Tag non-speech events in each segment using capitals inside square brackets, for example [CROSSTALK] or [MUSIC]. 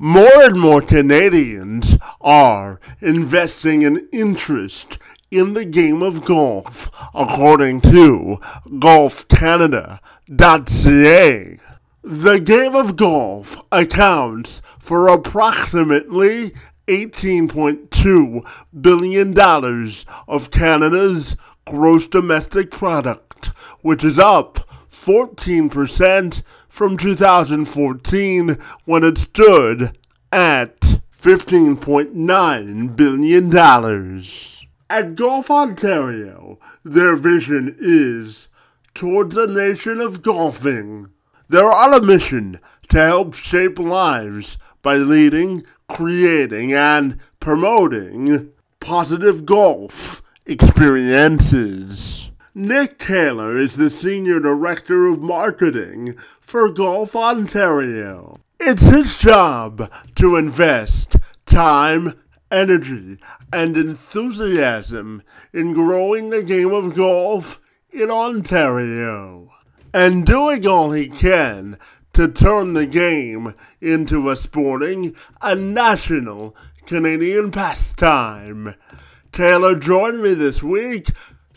More and more Canadians are investing an interest in the game of golf, according to golfcanada.ca. The game of golf accounts for approximately $18.2 billion of Canada's gross domestic product, which is up 14% from 2014 when it stood at $15.9 billion. At Golf Ontario, their vision is towards a nation of golfing. They're on a mission to help shape lives by leading, creating, and promoting positive golf experiences. Nick Taylor is the Senior Director of Marketing for Golf Ontario. It's his job to invest time, energy, and enthusiasm in growing the game of golf in Ontario and doing all he can to turn the game into a sporting and national Canadian pastime. Taylor joined me this week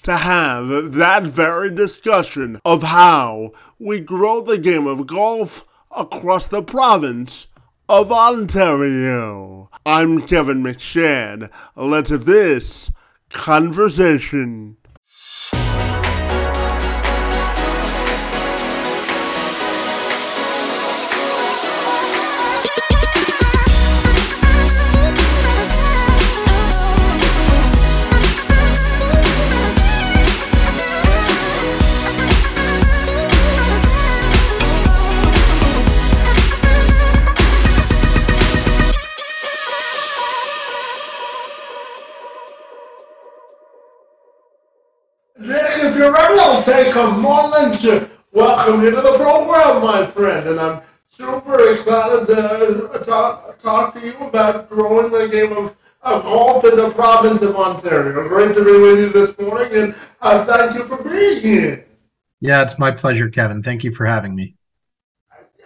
to have that very discussion of how we grow the game of golf across the province of Ontario. I'm Kevin McShane. Let's have this conversation. I'll take a moment to welcome you to the program, my friend. And I'm super excited to talk, talk to you about growing the game of uh, golf in the province of Ontario. Great to be with you this morning, and uh, thank you for being here. Yeah, it's my pleasure, Kevin. Thank you for having me.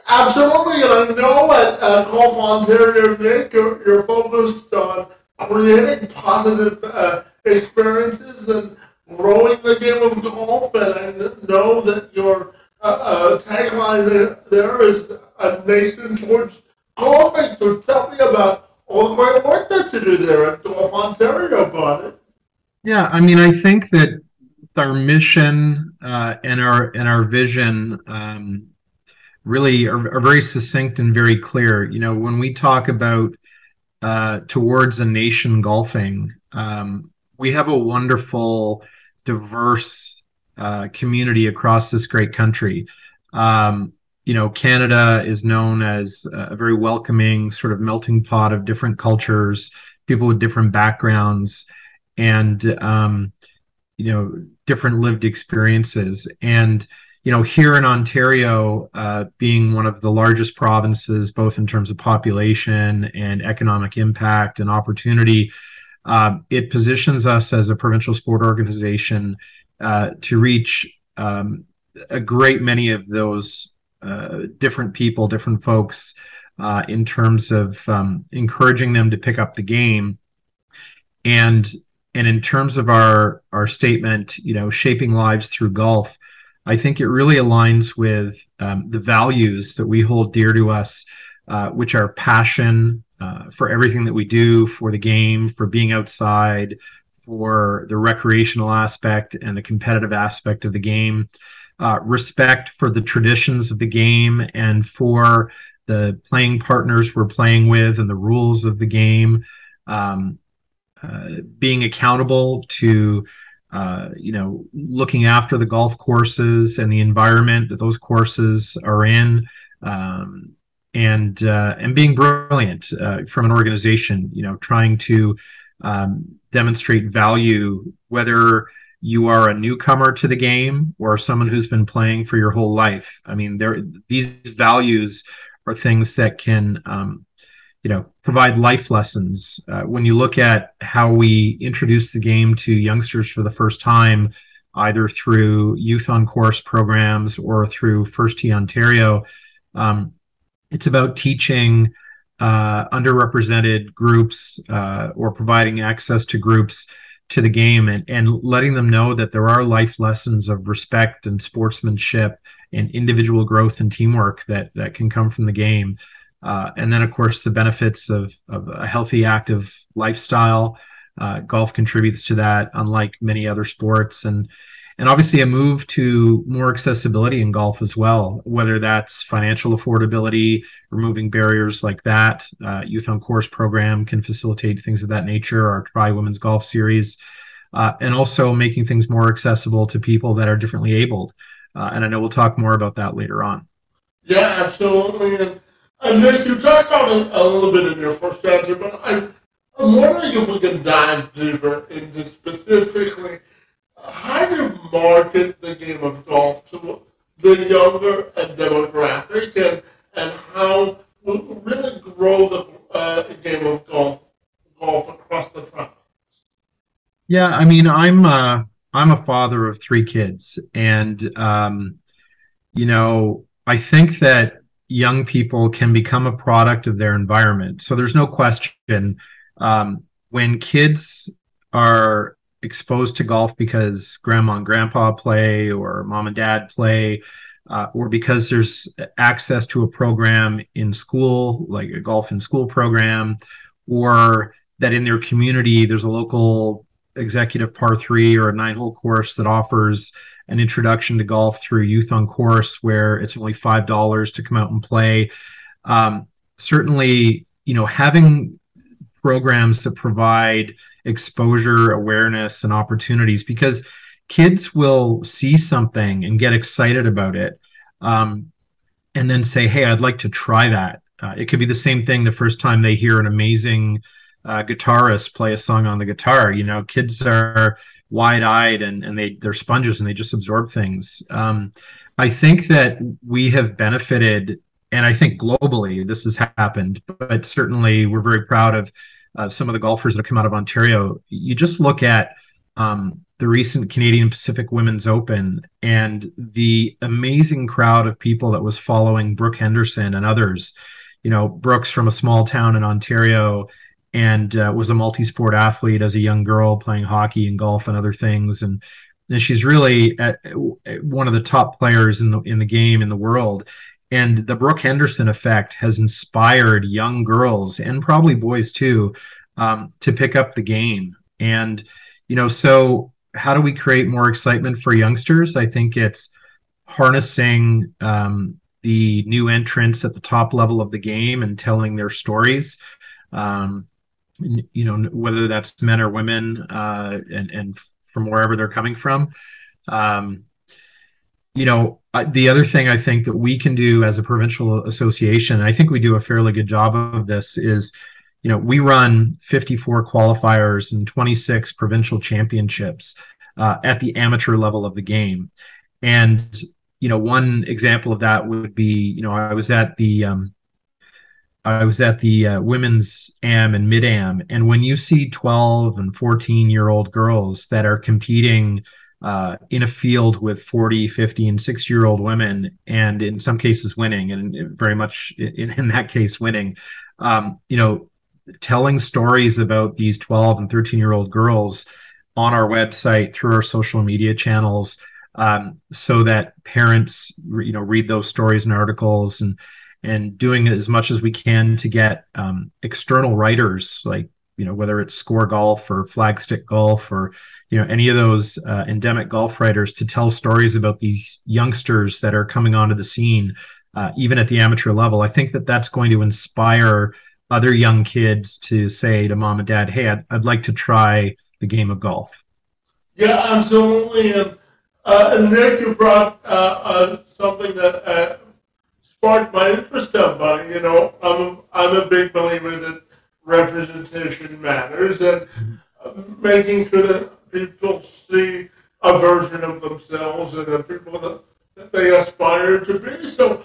Absolutely, and I know at uh, Golf Ontario, Nick, you're, you're, focused on creating positive uh, experiences and growing the game of golf, and know that your uh, uh, tagline there is a nation towards golfing. So tell me about all the great work that you do there at Golf Ontario it. Yeah, I mean, I think that our mission uh, and our and our vision um, really are, are, very succinct and very clear. You know, when we talk about uh, towards a nation golfing, um, we have a wonderful diverse uh, community across this great country. Um, you know, Canada is known as a very welcoming sort of melting pot of different cultures, people with different backgrounds, and um, you know, different lived experiences. And you know, here in Ontario, uh, being one of the largest provinces, both in terms of population and economic impact and opportunity, uh, it positions us as a provincial sport organization uh, to reach um, a great many of those uh, different people, different folks, uh, in terms of um, encouraging them to pick up the game, and and in terms of our our statement, you know, shaping lives through golf. I think it really aligns with um, the values that we hold dear to us, uh, which are passion, uh, for everything that we do, for the game, for being outside, for the recreational aspect and the competitive aspect of the game, uh, respect for the traditions of the game and for the playing partners we're playing with and the rules of the game, um, uh, being accountable to. Uh, you know, looking after the golf courses and the environment that those courses are in, um, and uh, and being brilliant uh, from an organization. You know, trying to um, demonstrate value, whether you are a newcomer to the game or someone who's been playing for your whole life. I mean, there these values are things that can. Um, you know, provide life lessons. Uh, when you look at how we introduce the game to youngsters for the first time, either through youth on course programs or through First Tee Ontario, um, it's about teaching uh, underrepresented groups uh, or providing access to groups to the game and, and letting them know that there are life lessons of respect and sportsmanship and individual growth and teamwork that that can come from the game. Uh, and then, of course, the benefits of, of a healthy, active lifestyle. Uh, golf contributes to that, unlike many other sports. And and obviously a move to more accessibility in golf as well, whether that's financial affordability, removing barriers like that. Uh, Youth on Course program can facilitate things of that nature, our Try Women's Golf Series, uh, and also making things more accessible to people that are differently abled. Uh, and I know we'll talk more about that later on. Yeah, absolutely. And, and Nick, you touched on it a little bit in your first answer, but I, I'm wondering if we can dive deeper into specifically how do you market the game of golf to the younger demographic and, and how we really grow the uh, game of golf golf across the province? Yeah, I mean, I'm uh, I'm a father of three kids, and um, you know, I think that young people can become a product of their environment. So there's no question um, when kids are exposed to golf because grandma and grandpa play or mom and dad play uh, or because there's access to a program in school like a golf in school program or that in their community there's a local executive par three or a nine hole course that offers an introduction to golf through youth on course where it's only five dollars to come out and play. Um, certainly you know having programs that provide exposure, awareness, and opportunities because kids will see something and get excited about it um, and then say, Hey, I'd like to try that. Uh, it could be the same thing the first time they hear an amazing uh, guitarist play a song on the guitar. You know, kids are wide eyed and, and they, they're sponges and they just absorb things. Um, I think that we have benefited, and I think globally this has happened, but certainly we're very proud of uh, some of the golfers that have come out of Ontario. You just look at um, the recent Canadian Pacific Women's Open and the amazing crowd of people that was following Brooke Henderson and others. You know, Brooks from a small town in Ontario and uh, was a multi-sport athlete as a young girl playing hockey and golf and other things and and she's really at, at one of the top players in the in the game in the world and the Brooke Henderson effect has inspired young girls and probably boys too um, to pick up the game. And, you know, so how do we create more excitement for youngsters? I think it's harnessing um, the new entrants at the top level of the game and telling their stories. Um, you know, whether that's men or women, uh, and and from wherever they're coming from. Um, you know, the other thing I think that we can do as a provincial association, and I think we do a fairly good job of this, is you know we run 54 qualifiers and 26 provincial championships uh, at the amateur level of the game, and you know one example of that would be you know I was at the um, I was at the uh, women's am and mid am, and when you see 12 and 14 year old girls that are competing uh, in a field with 40, 50, and 60 year old women, and in some cases winning, and very much in, in that case winning. Um, you know, telling stories about these 12 and 13 year old girls on our website through our social media channels um, so that parents you know read those stories and articles and and doing as much as we can to get um, external writers like you know whether it's score golf or flagstick golf or you know any of those uh, endemic golf writers to tell stories about these youngsters that are coming onto the scene uh, even at the amateur level i think that that's going to inspire other young kids to say to mom and dad hey i'd, I'd like to try the game of golf. Yeah absolutely. And, uh, and nick you brought uh, uh, something that uh, sparked my interest up you know i'm a, I'm a big believer that representation matters and making sure that people see a version of themselves and the people that, that they aspire to be. So,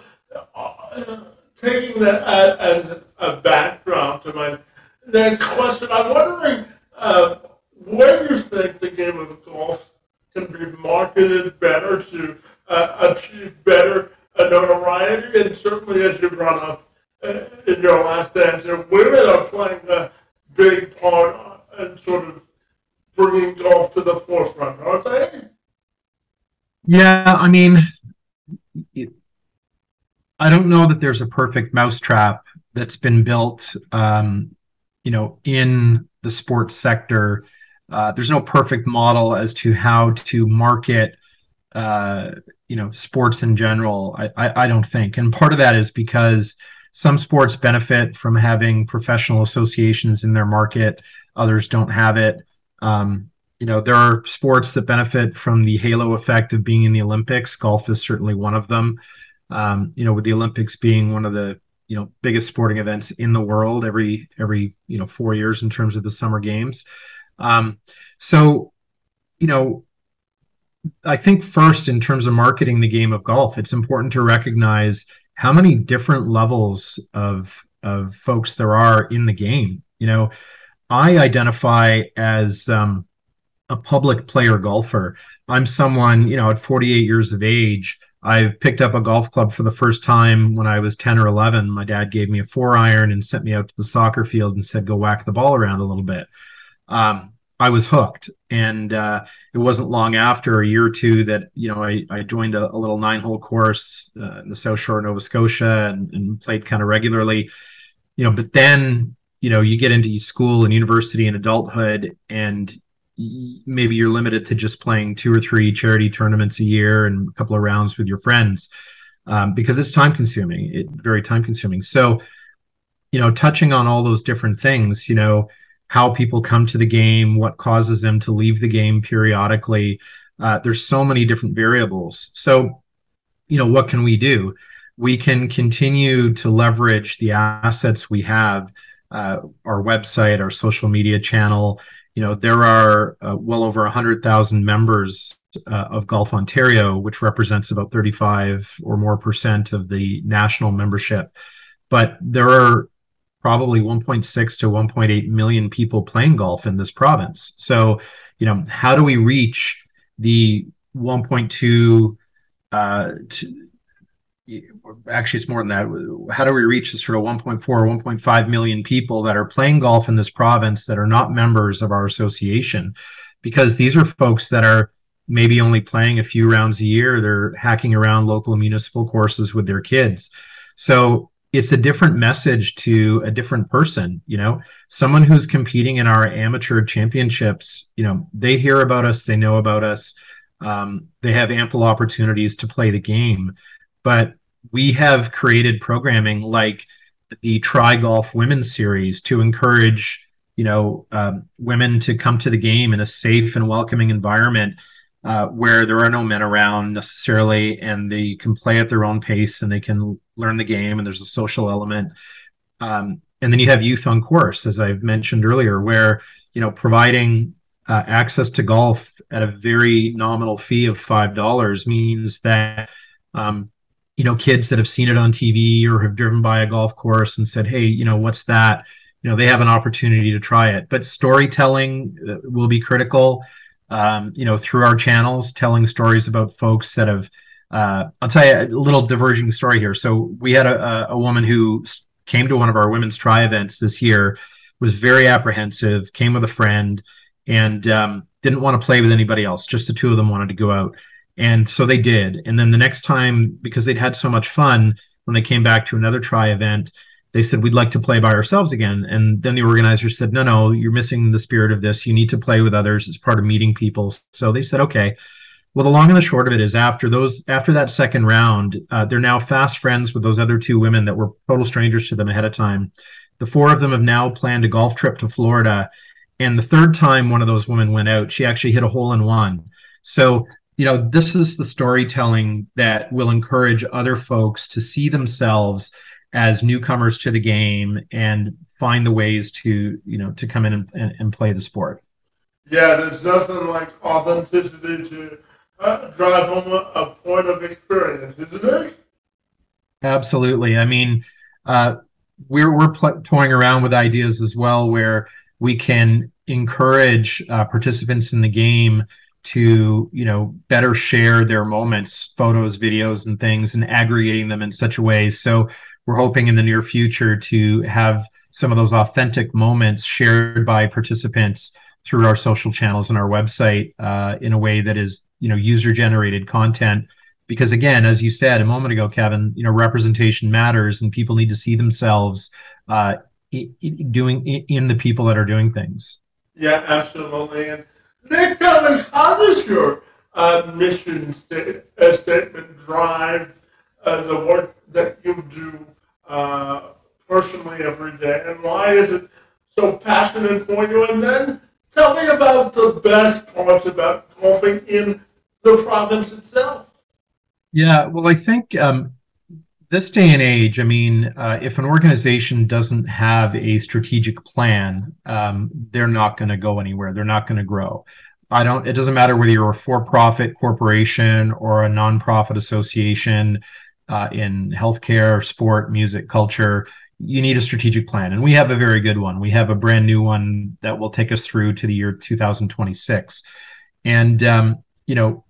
uh, taking that as a backdrop to my next question, I'm wondering uh, where you think the game of golf can be marketed better to uh, achieve better notoriety, and certainly as you brought up in your last answer, women are playing a big part in sort of bringing golf to the forefront, aren't they? Yeah, I mean, I don't know that there's a perfect mousetrap that's been built, um, you know, in the sports sector. Uh, there's no perfect model as to how to market, uh, you know, sports in general. I, I, I don't think, and part of that is because some sports benefit from having professional associations in their market. Others don't have it. Um, you know, there are sports that benefit from the halo effect of being in the Olympics. Golf is certainly one of them. Um, you know, with the Olympics being one of the you know biggest sporting events in the world every every you know four years in terms of the summer games. Um, so, you know, I think first in terms of marketing the game of golf, it's important to recognize how many different levels of of folks there are in the game. You know, I identify as um, a public player golfer. I'm someone, you know, at 48 years of age, I've picked up a golf club for the first time when I was 10 or 11. My dad gave me a four iron and sent me out to the soccer field and said, go whack the ball around a little bit. Um, I was hooked. And uh, it wasn't long after a year or two that you know I, I joined a, a little nine hole course uh, in the South Shore of Nova Scotia and, and played kind of regularly. You know, but then you know you get into school and university and adulthood, and maybe you're limited to just playing two or three charity tournaments a year and a couple of rounds with your friends um, because it's time consuming. It very time consuming. So you know, touching on all those different things, you know how people come to the game, what causes them to leave the game periodically. Uh, there's so many different variables. So, you know, what can we do? We can continue to leverage the assets we have, uh, our website, our social media channel. You know, there are uh, well over 100,000 members uh, of Golf Ontario, which represents about 35 or more percent of the national membership. But there are probably 1.6 to 1.8 million people playing golf in this province. So, you know, how do we reach the 1.2 uh, actually it's more than that. How do we reach the sort of 1.4 or 1.5 million people that are playing golf in this province that are not members of our association? Because these are folks that are maybe only playing a few rounds a year. They're hacking around local municipal courses with their kids. So it's a different message to a different person you know? Someone who's competing in our amateur championships you know they hear about us they know about us um, they have ample opportunities to play the game. But we have created programming like the try golf women's series to encourage you know um, women to come to the game in a safe and welcoming environment uh, where there are no men around necessarily, and they can play at their own pace and they can learn the game, and there's a social element. Um, and then you have youth on course, as I've mentioned earlier, where you know providing uh, access to golf at a very nominal fee of five dollars means that um, you know kids that have seen it on TV or have driven by a golf course and said, "Hey, you know what's that?" You know they have an opportunity to try it. But storytelling uh, will be critical um, you know, through our channels, telling stories about folks that have. Uh, I'll tell you a little diverging story here. So we had a, a woman who came to one of our women's try events this year, was very apprehensive, came with a friend, and um, didn't want to play with anybody else. Just the two of them wanted to go out, and so they did. And then the next time, because they'd had so much fun, when they came back to another try event, they said we'd like to play by ourselves again and then the organizer said no no you're missing the spirit of this you need to play with others it's part of meeting people so they said okay well the long and the short of it is after those after that second round uh, they're now fast friends with those other two women that were total strangers to them ahead of time. The four of them have now planned a golf trip to florida. And the third time one of those women went out she actually hit a hole in one. So you know this is the storytelling that will encourage other folks to see themselves as newcomers to the game and find the ways to you know to come in and, and, and play the sport. Yeah, there's nothing like authenticity to drive home a, a, point of experience, isn't it? Absolutely. I mean, uh, we're we're pl- toying around with ideas as well where we can encourage uh, participants in the game to you know better share their moments photos videos and things and aggregating them in such a way so we're hoping in the near future to have some of those authentic moments shared by participants through our social channels and our website uh, in a way that is you know user generated content. Because again as you said a moment ago kevin you know representation matters and people need to see themselves uh, doing in the people that are doing things. Yeah absolutely. And nick tell me how does your uh, mission sta- uh, statement drive uh, the work that you do uh, personally every day? And why is it so passionate for you? And then tell me about the best parts about golfing in the province itself. Yeah, well, I think um, this day and age, I mean, uh, if an organization doesn't have a strategic plan, um, they're not going to go anywhere. They're not going to grow. I don't. It doesn't matter whether you're a for-profit corporation or a nonprofit association uh, in healthcare, sport, music, culture. You need a strategic plan, and we have a very good one. We have a brand new one that will take us through to the year 2026. And um, you know,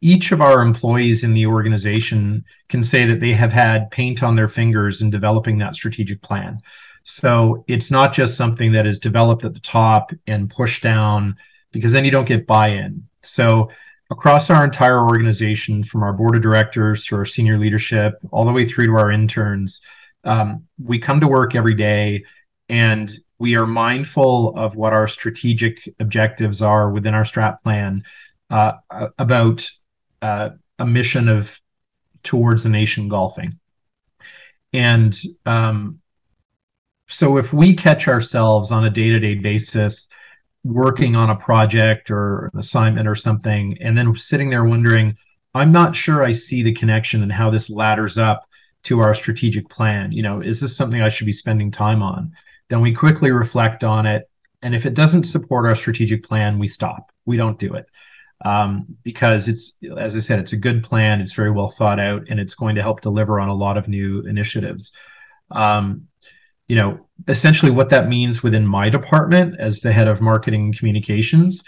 each of our employees in the organization can say that they have had paint on their fingers in developing that strategic plan. So it's not just something that is developed at the top and pushed down because then you don't get buy in. So across our entire organization, from our board of directors to our senior leadership, all the way through to our interns, um, we come to work every day and we are mindful of what our strategic objectives are within our strat plan uh, about uh, a mission of towards the nation golfing. And um, so if we catch ourselves on a day-to-day basis working on a project or an assignment or something, and then sitting there wondering, I'm not sure I see the connection and how this ladders up to our strategic plan. You know, is this something I should be spending time on? Then we quickly reflect on it. And if it doesn't support our strategic plan, we stop. We don't do it um, because it's, as I said, it's a good plan. It's very well thought out, and it's going to help deliver on a lot of new initiatives. Um, you know, essentially, what that means within my department as the head of marketing and communications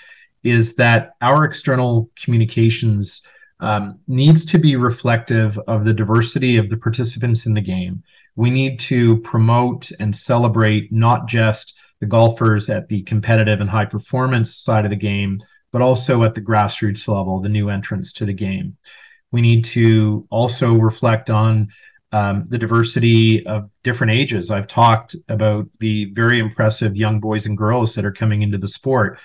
is that our external communications um, needs to be reflective of the diversity of the participants in the game. We need to promote and celebrate not just the golfers at the competitive and high performance side of the game, but also at the grassroots level, the new entrants to the game. We need to also reflect on um, the diversity of different ages. I've talked about the very impressive young boys and girls that are coming into the sport,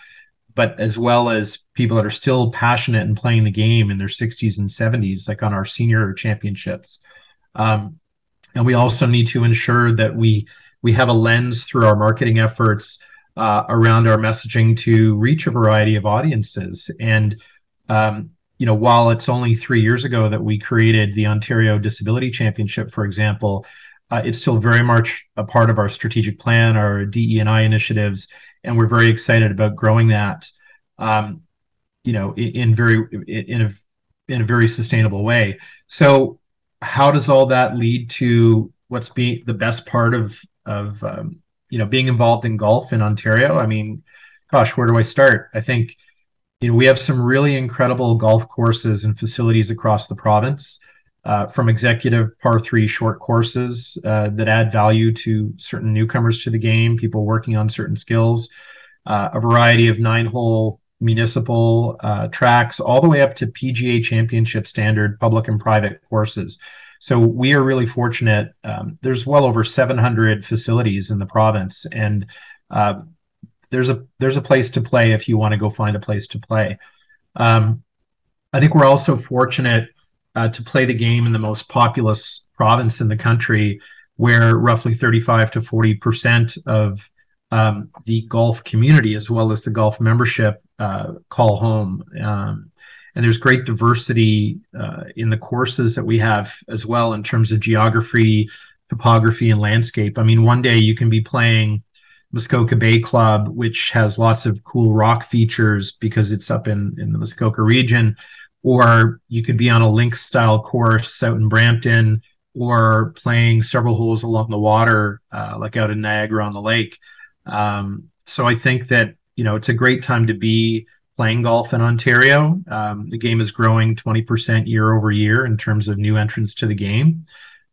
but as well as people that are still passionate and playing the game in their 60s and 70s, like on our senior championships. Um, and we also need to ensure that we we have a lens through our marketing efforts uh, around our messaging to reach a variety of audiences. And um, you know, while it's only three years ago that we created the Ontario Disability Championship, for example, uh, it's still very much a part of our strategic plan, our DE and I initiatives, and we're very excited about growing that. Um, you know, in, in very in a in a very sustainable way. So, how does all that lead to what's being the best part of of um, you know being involved in golf in Ontario. I mean, gosh, where do I start? I think you know we have some really incredible golf courses and facilities across the province. Uh, from executive par three short courses uh, that add value to certain newcomers to the game, people working on certain skills, uh, a variety of nine hole municipal uh, tracks, all the way up to PGA championship standard public and private courses. So we are really fortunate. Um, there's well over 700 facilities in the province, and uh, there's a there's a place to play if you want to go find a place to play. Um, I think we're also fortunate uh, to play the game in the most populous province in the country, where roughly 35 to 40 percent of um, the golf community, as well as the golf membership, uh, call home. Um, and there's great diversity uh, in the courses that we have as well in terms of geography topography and landscape. I mean one day you can be playing muskoka bay club which has lots of cool rock features because it's up in, in the muskoka region or you could be on a link style course out in brampton or playing several holes along the water uh, like out in niagara on the lake. Um, so i think that you know it's a great time to be playing golf in Ontario. Um, the game is growing 20% year over year in terms of new entrants to the game.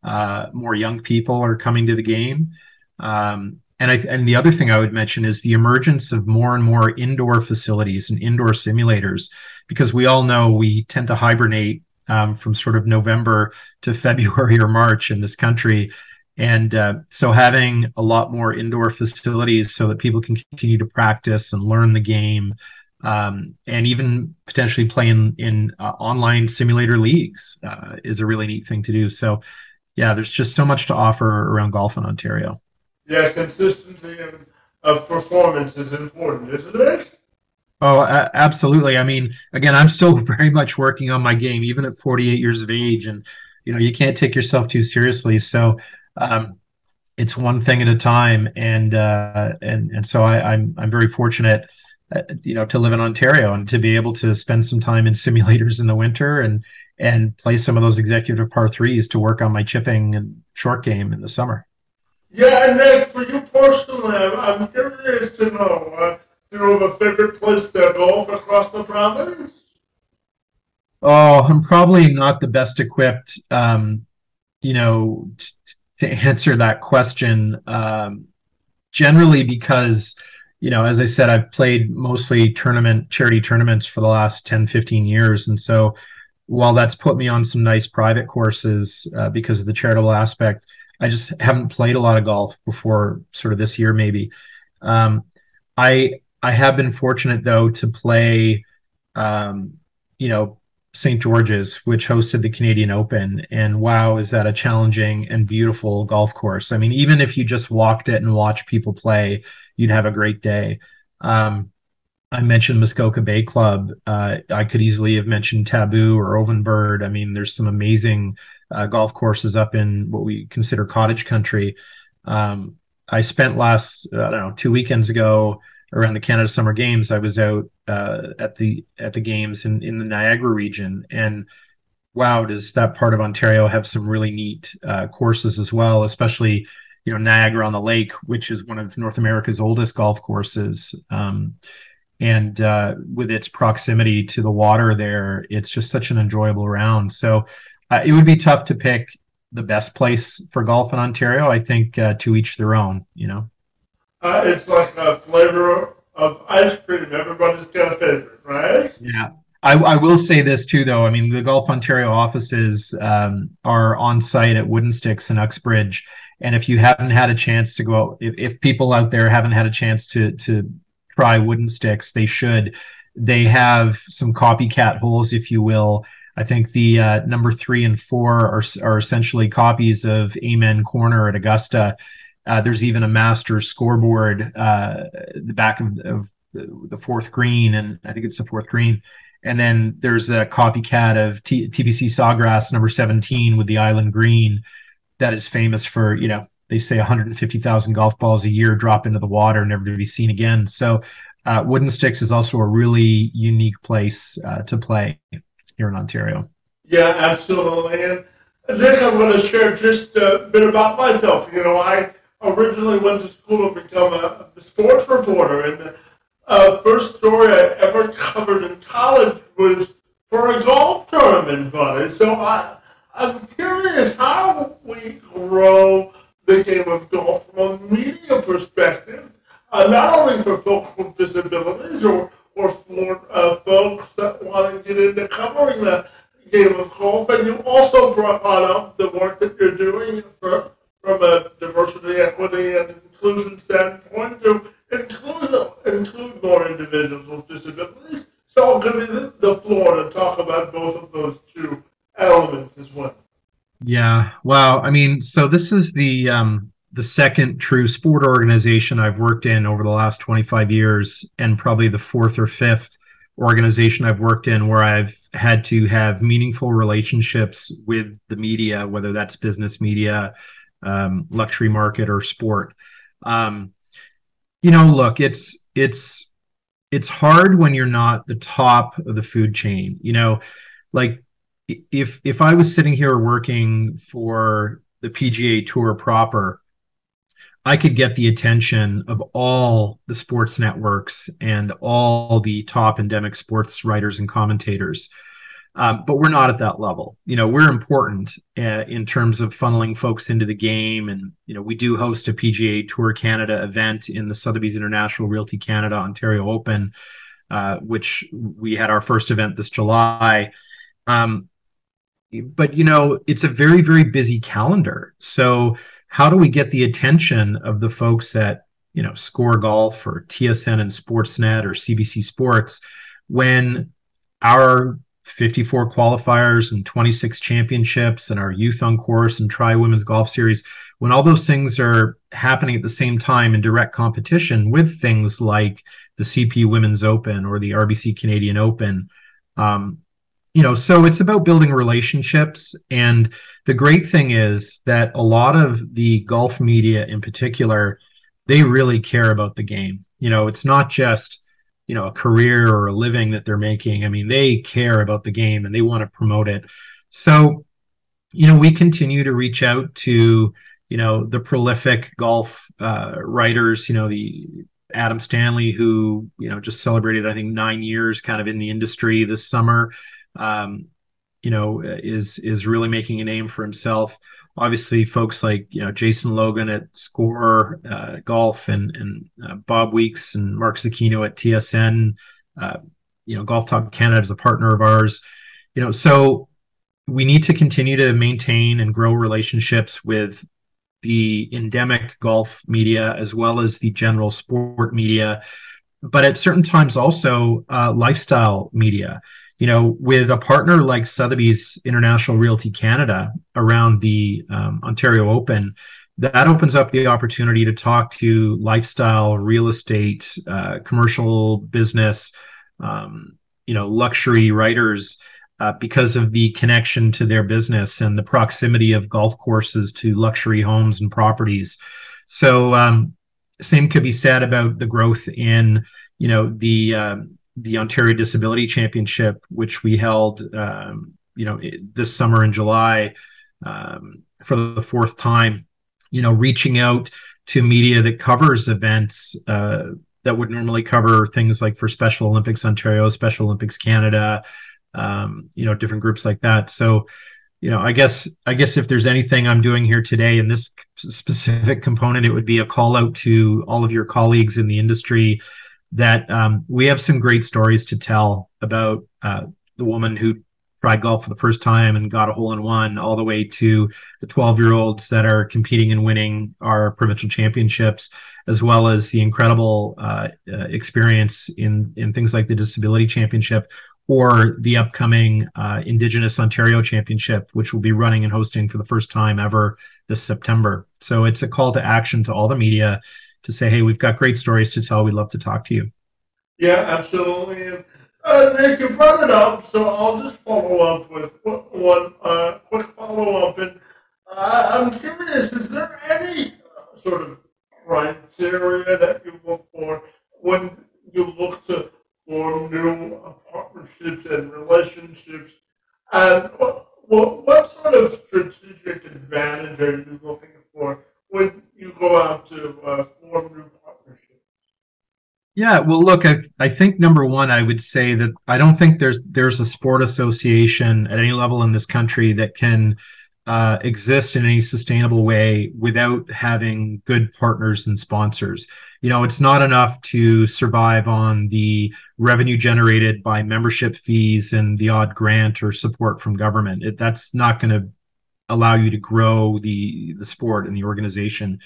uh, more young people are coming to the game. Um, and I, and the other thing I would mention is the emergence of more and more indoor facilities and indoor simulators, because we all know we tend to hibernate um, from sort of November to [LAUGHS] February or March in this country. And uh, so having a lot more indoor facilities so that people can continue to practice and learn the game um, and even potentially playing in, uh, online simulator leagues uh, is a really neat thing to do. So, yeah, there's just so much to offer around golf in Ontario. Yeah, consistency of performance is important, isn't it? Oh, absolutely. I mean, again, I'm still [LAUGHS] very much working on my game, even at 48 years of age, and you know, you can't take yourself too seriously. So, um, it's one thing at a time, and uh, and and so I, I'm I'm very fortunate uh, you know to live in Ontario and to be able to spend some time in simulators in the winter and and play some of those executive par threes to work on my chipping and short game in the summer. Yeah, and then for you personally, I'm, curious to know. Uh, do you have a favorite place to golf across the province? Oh, I'm probably not the best equipped, um, you know, t- to answer that question. Um, generally, because you know, as I said, I've played mostly tournament charity tournaments for the last 10, 15 years. And so while that's put me on some nice private courses uh, because of the charitable aspect, I just haven't played a lot of golf before sort of this year, maybe. Um, I I have been fortunate though to play, um, you know, St. George's, which hosted the Canadian Open, and wow, is that a challenging and beautiful golf course? I mean, even if you just walked it and watched people play, you'd have a great day. Um, I mentioned Muskoka Bay Club. Uh, I could easily have mentioned Taboo or Ovenbird. I mean, there's some amazing uh, golf courses up in what we consider cottage country. Um, I spent last, I don't know, two weekends ago around the Canada Summer Games. I was out uh, at the at the games in in the Niagara region, and wow, does that part of Ontario have some really neat uh, courses as well, especially you know Niagara on the Lake, which is one of North America's oldest golf courses. Um, and uh, with its proximity to the water there, it's just such an enjoyable round. So uh, it would be tough to pick the best place for golf in Ontario. I think uh, to each their own. You know, uh, it's like a flavor of ice cream. Everybody's got a favorite, right? Yeah. I, I, will say this too, though. I mean, the Golf Ontario offices um, are on site at Wooden Sticks in Uxbridge, and if you haven't had a chance to go out, if, if people out there haven't had a chance to to try wooden sticks, they should. They have some copycat holes, if you will. I think the uh, number three and four are are essentially copies of Amen Corner at Augusta. Uh, there's even a master scoreboard, uh, the back of, of the fourth green, and I think it's the fourth green. And then there's a copycat of T- TPC Sawgrass number 17 with the island green that is famous for you know they say 150,000 golf balls a year drop into the water never to be seen again. So uh, Wooden Sticks is also a really unique place uh, to play here in Ontario. Yeah, absolutely. And Nick, I'm going to share just a bit about myself. You know, I originally went to school to become a sports reporter, and the uh, first story I ever [LAUGHS] covered in college was for a golf tournament, buddy. So I I'm curious how we grow the game of golf from a media perspective, uh, not only for folks with disabilities or, or for uh, folks that want to get into covering the game of golf. And you also brought up the work that you're doing for, from a diversity, equity, and inclusion standpoint to include, include more individuals with disabilities. So I'll give you the, the floor to talk about both of those two elements as well. Yeah. Wow. I mean, so this is the um the second true sport organization I've worked in over the last 25 years and probably the fourth or fifth organization I've worked in where I've had to have meaningful relationships with the media, whether that's business media, um, luxury market, or sport. Um, you know, look, it's it's it's hard when you're not the top of the food chain. You know, like if if I was sitting here working for the PGA Tour proper, I could get the attention of all the sports networks and all the top endemic sports writers and commentators. Um, but we're not at that level. You know, we're important uh, in terms of funneling folks into the game, and you know, we do host a PGA Tour Canada event in the Sotheby's International Realty Canada Ontario Open, uh, which we had our first event this July. Um, but you know, it's a very very busy calendar. So how do we get the attention of the folks at you know Score Golf or TSN and Sportsnet or CBC Sports when our 54 qualifiers and 26 championships and our youth on course and try women's golf series when all those things are happening at the same time in direct competition with things like the cp women's open or the rbc canadian open um, you know so it's about building relationships and the great thing is that a lot of the golf media in particular they really care about the game. You know it's not just you know a career or a living that they're making. I mean they care about the game and they want to promote it. So you know we continue to reach out to you know the prolific golf uh, writers you know the adam stanley who you know just celebrated i think nine years kind of in the industry this summer um, you know is is really making a name for himself obviously folks like you know Jason Logan at Score uh, Golf and and uh, Bob Weeks and Mark Zecchino at TSN. Uh, you know, Golf Top Canada is a partner of ours. You know, so we need to continue to maintain and grow relationships with the endemic golf media as well as the general sport media, but at certain times also uh, lifestyle media you know, with a partner like Sotheby's International Realty Canada around the um, Ontario Open, that opens up the opportunity to talk to lifestyle, real estate, uh, commercial business, um, you know, luxury writers. Uh, because of the connection to their business and the proximity of golf courses to luxury homes and properties. So, um, same could be said about the growth in, you know, the um, the Ontario Disability Championship, which we held, um, you know, this summer in July um, for the fourth time. You know, reaching out to media that covers events uh, that would normally cover things like for Special Olympics Ontario, Special Olympics Canada, um, you know, different groups like that. So, you know, I guess I guess if there's anything I'm doing here today in this specific component, it would be a call out to all of your colleagues in the industry that um, we have some great stories to tell about uh, the woman who tried golf for the first time and got a hole in one, all the way to the 12 year olds that are competing and winning our provincial championships, as well as the incredible uh, uh, experience in in things like the disability championship or the upcoming uh, Indigenous Ontario Championship, which will be running and hosting for the first time ever this September. So it's a call to action to all the media to say, hey, we've got great stories to tell. We'd love to talk to you. Yeah, absolutely. And uh, Nick, you brought it up, so I'll just follow up with one uh, quick follow up. And uh, I'm curious, is there any uh, sort of criteria that you look for when you look to form new partnerships and relationships? And what, what, what sort of strategic advantage are you looking for when you go out to uh, form new partnerships? Yeah, well, look, I, I think number one, I would say that I don't think there's there's a sport association at any level in this country that can uh, exist in any sustainable way without having good partners and sponsors. You know, it's not enough to survive on the revenue generated by membership fees and the odd grant or support from government. It, that's not going to allow you to grow the the sport and the organization.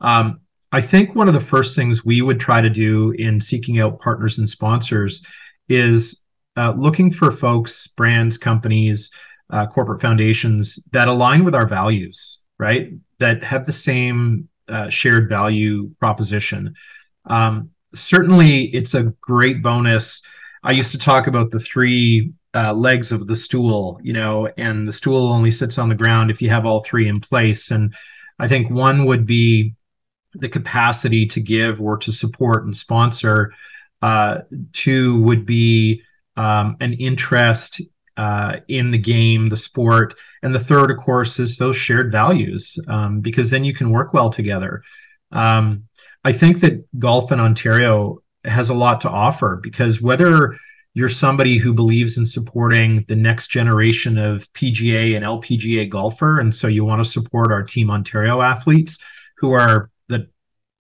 Um, I think one of the first things we would try to do in seeking out partners and sponsors is uh, looking for folks, brands, companies, uh, corporate foundations that align with our values, right? That have the same uh, shared value proposition. Um, certainly, it's a great bonus. I used to talk about the three uh, legs of the stool, you know, and the stool only sits on the ground if you have all three in place. And I think one would be the capacity to give or to support and sponsor. Uh, two would be um, an interest uh, in the game, the sport. And the third, of course, is those shared values, um, because then you can work well together. Um, I think that golf in Ontario has a lot to offer because whether you're somebody who believes in supporting the next generation of PGA and LPGA golfer, and so you want to support our Team Ontario athletes who are the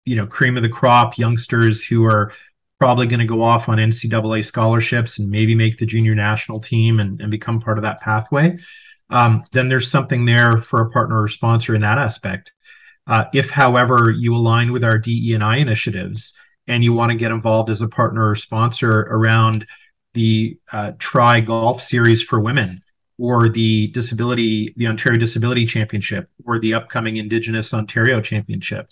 you know cream of the crop youngsters who are probably going to go off on NCAA scholarships and maybe make the junior national team and, and become part of that pathway. Um, then there's something there for a partner or sponsor in that aspect. Uh, if, however, you align with our DE and I initiatives and you want to get involved as a partner or sponsor around the uh, Try Golf Series for Women or the disability, the Ontario Disability Championship or the upcoming Indigenous Ontario Championship,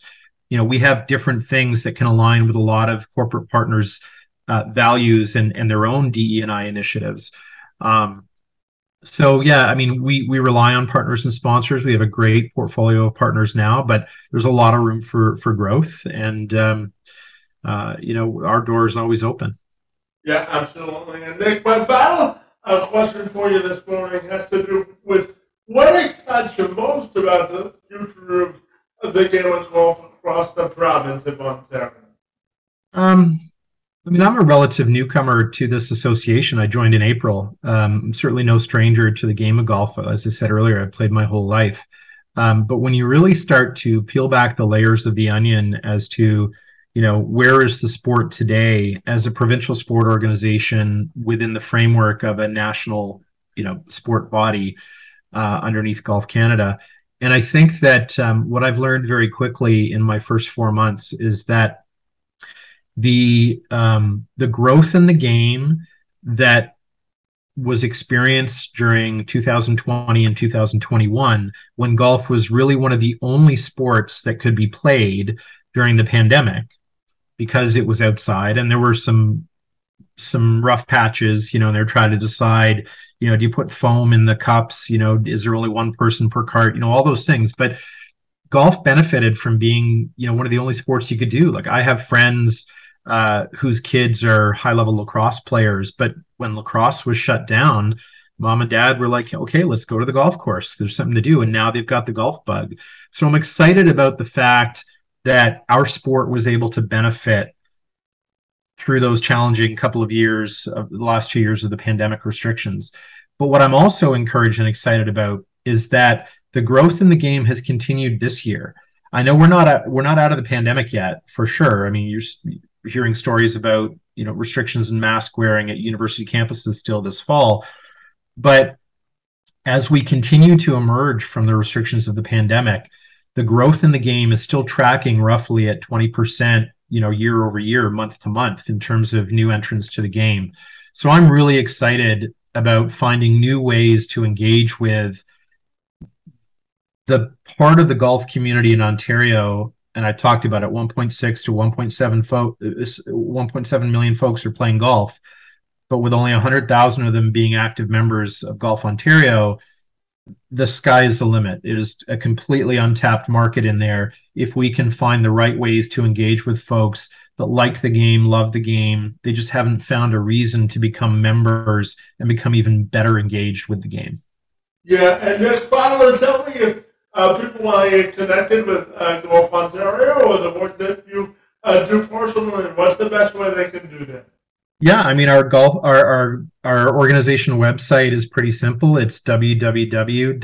you know, we have different things that can align with a lot of corporate partners' uh, values and and their own DE and I initiatives. Um, so yeah, I mean, we we rely on partners and sponsors. We have a great portfolio of partners now, but there's a lot of room for for growth, and um, uh, you know, our door is always open. Yeah, absolutely. And Nick, my final uh, question for you this morning has to do with what excites you most about the future of the game of golf across the province of Ontario? Um, I mean, I'm a relative newcomer to this association. I joined in April. Um, I'm certainly no stranger to the game of golf. As I said earlier, I've played my whole life. Um, but when you really start to peel back the layers of the onion as to, you know, where is the sport today as a provincial sport organization within the framework of a national, you know, sport body uh, underneath Golf Canada? And I think that um, what I've learned very quickly in my first four months is that the um, the growth in the game that was experienced during 2020 and 2021 when golf was really one of the only sports that could be played during the pandemic because it was outside and there were some some rough patches you know and they're trying to decide you know do you put foam in the cups you know is there only one person per cart you know all those things but golf benefited from being you know one of the only sports you could do like i have friends uh, whose kids are high level lacrosse players. But when lacrosse was shut down, mom and dad were like, okay, let's go to the golf course. There's something to do. And now they've got the golf bug. So I'm excited about the fact that our sport was able to benefit through those challenging couple of years of the last two years of the pandemic restrictions. But what I'm also encouraged and excited about is that the growth in the game has continued this year. I know we're not at, we're not out of the pandemic yet, for sure. I mean, you're hearing stories about you know restrictions and mask wearing at university campuses still this fall but as we continue to emerge from the restrictions of the pandemic the growth in the game is still tracking roughly at 20% you know year over year month to month in terms of new entrants to the game. So i'm really excited about finding new ways to engage with the part of the golf community in ontario and I talked about it, 1.6 to 1.7 fo- 1.7 million folks are playing golf, but with only 100,000 of them being active members of Golf Ontario, the sky is the limit. It is a completely untapped market in there. If we can find the right ways to engage with folks that like the game, love the game, they just haven't found a reason to become members and become even better engaged with the game. Yeah, and then finally, tell me if uh, people want to get connected with uh, Golf Ontario or the work that you uh, do personally, what's the best way they can do that? Yeah, I mean our golf our our our organization website is pretty simple. It's www.gao.ca.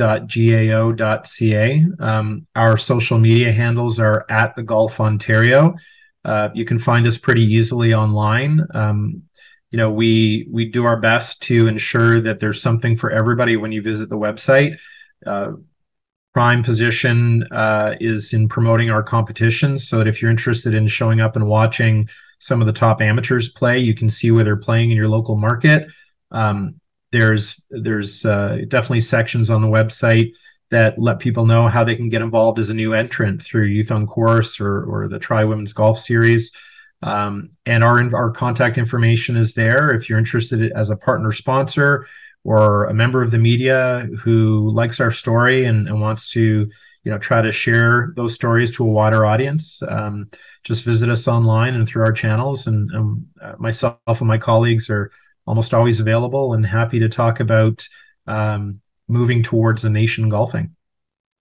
Um, our social media handles are at the Golf Ontario. Uh, you can find us pretty easily online. Um, you know, we we do our best to ensure that there's something for everybody when you visit the website. Uh, prime position uh, is in promoting our competitions so that if you're interested in showing up and watching some of the top amateurs play. You can see where they're playing in your local market. Um, there's there's uh, definitely sections on the website that let people know how they can get involved as a new entrant through youth on course or, or the try women's golf series. Um, and our our contact information is there. If you're interested as a partner sponsor or a member of the media who likes our story and, and wants to you know try to share those stories to a wider audience. Um, just visit us online and through our channels. And, and uh, myself and my colleagues are almost always available and happy to talk about um, moving towards the nation golfing.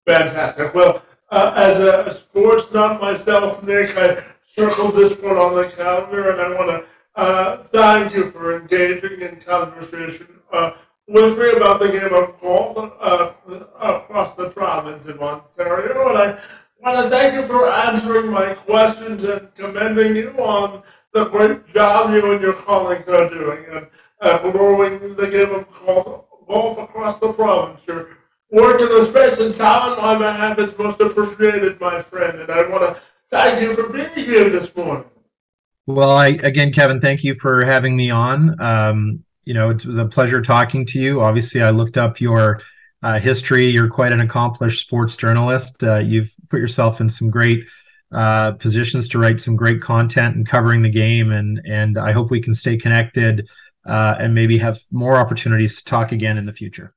Fantastic. Well uh, as a sports nut myself nick i circled this one on the calendar and i want to uh, thank you for engaging in conversation uh, with me about the game of golf uh, across the province of Ontario. And I want to thank you for answering my questions and commending you on the great job you and your colleagues are doing and uh, growing the game of golf, golf across the province. Your work in the space and time on my behalf is most appreciated, my friend. And I want to thank you for being here this morning. Well, I again, Kevin, thank you for having me on. Um, you know, it was a pleasure talking to you. Obviously, I looked up your uh, history. You're quite an accomplished sports journalist. Uh, you've put yourself in some great uh, positions to write some great content and covering the game. And and I hope we can stay connected uh, and maybe have more opportunities to talk again in the future.